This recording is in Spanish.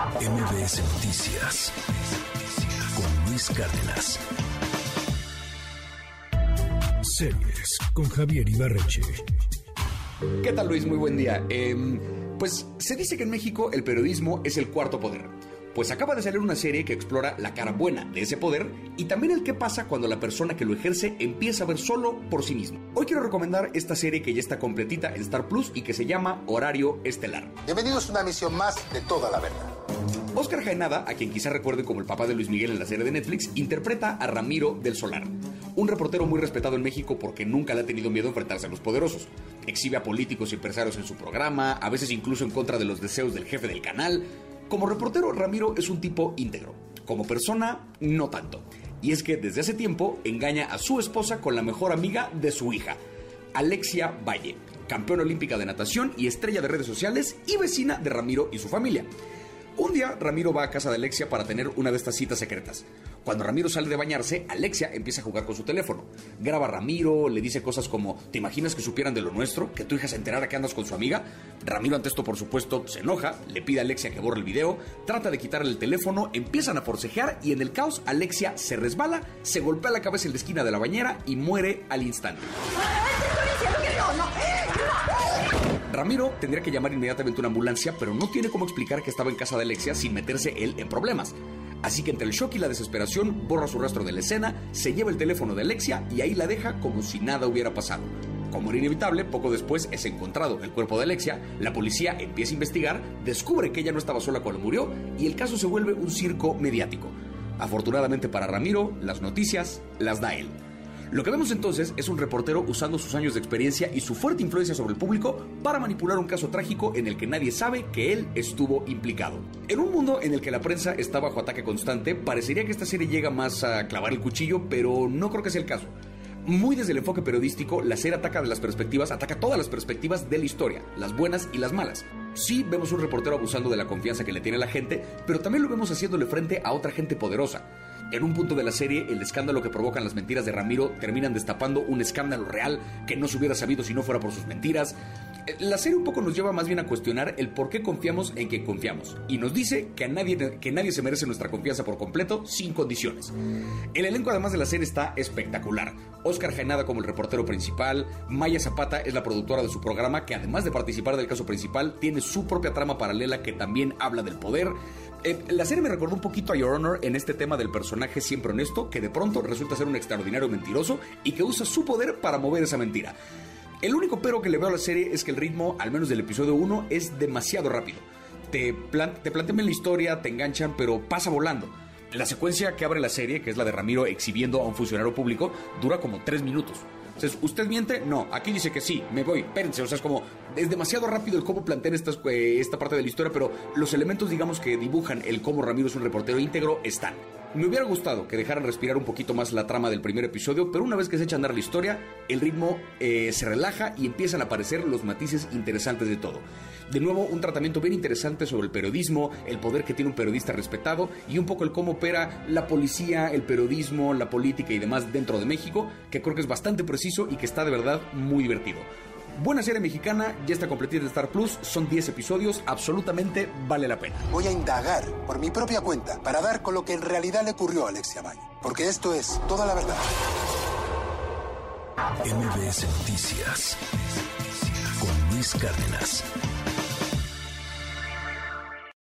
MBS Noticias con Luis Cárdenas. Series con Javier Ibarreche. ¿Qué tal Luis? Muy buen día. Em, pues se dice que en México el periodismo es el cuarto poder. Pues acaba de salir una serie que explora la cara buena de ese poder y también el qué pasa cuando la persona que lo ejerce empieza a ver solo por sí mismo. Hoy quiero recomendar esta serie que ya está completita en Star Plus y que se llama Horario Estelar. Bienvenidos a una misión más de toda la verdad. Oscar Jaenada, a quien quizá recuerden como el papá de Luis Miguel en la serie de Netflix, interpreta a Ramiro del Solar, un reportero muy respetado en México porque nunca le ha tenido miedo a enfrentarse a los poderosos. Exhibe a políticos y empresarios en su programa, a veces incluso en contra de los deseos del jefe del canal. Como reportero, Ramiro es un tipo íntegro. Como persona, no tanto. Y es que desde hace tiempo engaña a su esposa con la mejor amiga de su hija, Alexia Valle, campeona olímpica de natación y estrella de redes sociales y vecina de Ramiro y su familia. Un día, Ramiro va a casa de Alexia para tener una de estas citas secretas. Cuando Ramiro sale de bañarse, Alexia empieza a jugar con su teléfono. Graba a Ramiro, le dice cosas como, ¿te imaginas que supieran de lo nuestro? ¿Que tu hija se enterara que andas con su amiga? Ramiro ante esto, por supuesto, se enoja, le pide a Alexia que borre el video, trata de quitarle el teléfono, empiezan a forcejear y en el caos Alexia se resbala, se golpea la cabeza en la esquina de la bañera y muere al instante. Ramiro tendría que llamar inmediatamente una ambulancia, pero no tiene cómo explicar que estaba en casa de Alexia sin meterse él en problemas. Así que entre el shock y la desesperación borra su rastro de la escena, se lleva el teléfono de Alexia y ahí la deja como si nada hubiera pasado. Como era inevitable, poco después es encontrado el cuerpo de Alexia, la policía empieza a investigar, descubre que ella no estaba sola cuando murió y el caso se vuelve un circo mediático. Afortunadamente para Ramiro, las noticias las da él. Lo que vemos entonces es un reportero usando sus años de experiencia y su fuerte influencia sobre el público para manipular un caso trágico en el que nadie sabe que él estuvo implicado. En un mundo en el que la prensa está bajo ataque constante, parecería que esta serie llega más a clavar el cuchillo, pero no creo que sea el caso. Muy desde el enfoque periodístico, la serie ataca de las perspectivas, ataca todas las perspectivas de la historia, las buenas y las malas. Sí vemos un reportero abusando de la confianza que le tiene la gente, pero también lo vemos haciéndole frente a otra gente poderosa. En un punto de la serie, el escándalo que provocan las mentiras de Ramiro terminan destapando un escándalo real que no se hubiera sabido si no fuera por sus mentiras. Eh, La serie un poco nos lleva más bien a cuestionar el por qué confiamos en quien confiamos y nos dice que, a nadie, que nadie se merece nuestra confianza por completo sin condiciones. El elenco además de la serie está espectacular. Oscar Jaenada como el reportero principal, Maya Zapata es la productora de su programa que además de participar del caso principal tiene su propia trama paralela que también habla del poder. Eh, la serie me recordó un poquito a Your Honor en este tema del personaje siempre honesto que de pronto resulta ser un extraordinario mentiroso y que usa su poder para mover esa mentira. El único pero que le veo a la serie es que el ritmo, al menos del episodio 1, es demasiado rápido. Te, te plantean la historia, te enganchan, pero pasa volando. La secuencia que abre la serie, que es la de Ramiro exhibiendo a un funcionario público, dura como 3 minutos. Entonces, ¿usted miente? No, aquí dice que sí, me voy, espérense, o sea, es como, es demasiado rápido el cómo plantean estas, eh, esta parte de la historia, pero los elementos, digamos, que dibujan el cómo Ramiro es un reportero íntegro están. Me hubiera gustado que dejaran respirar un poquito más la trama del primer episodio, pero una vez que se echa a andar la historia, el ritmo eh, se relaja y empiezan a aparecer los matices interesantes de todo. De nuevo, un tratamiento bien interesante sobre el periodismo, el poder que tiene un periodista respetado y un poco el cómo opera la policía, el periodismo, la política y demás dentro de México, que creo que es bastante preciso y que está de verdad muy divertido. Buena serie mexicana, ya está completita en Star Plus, son 10 episodios, absolutamente vale la pena. Voy a indagar por mi propia cuenta para dar con lo que en realidad le ocurrió a Alexia Valle. Porque esto es toda la verdad. MBS Noticias con Luis Cárdenas.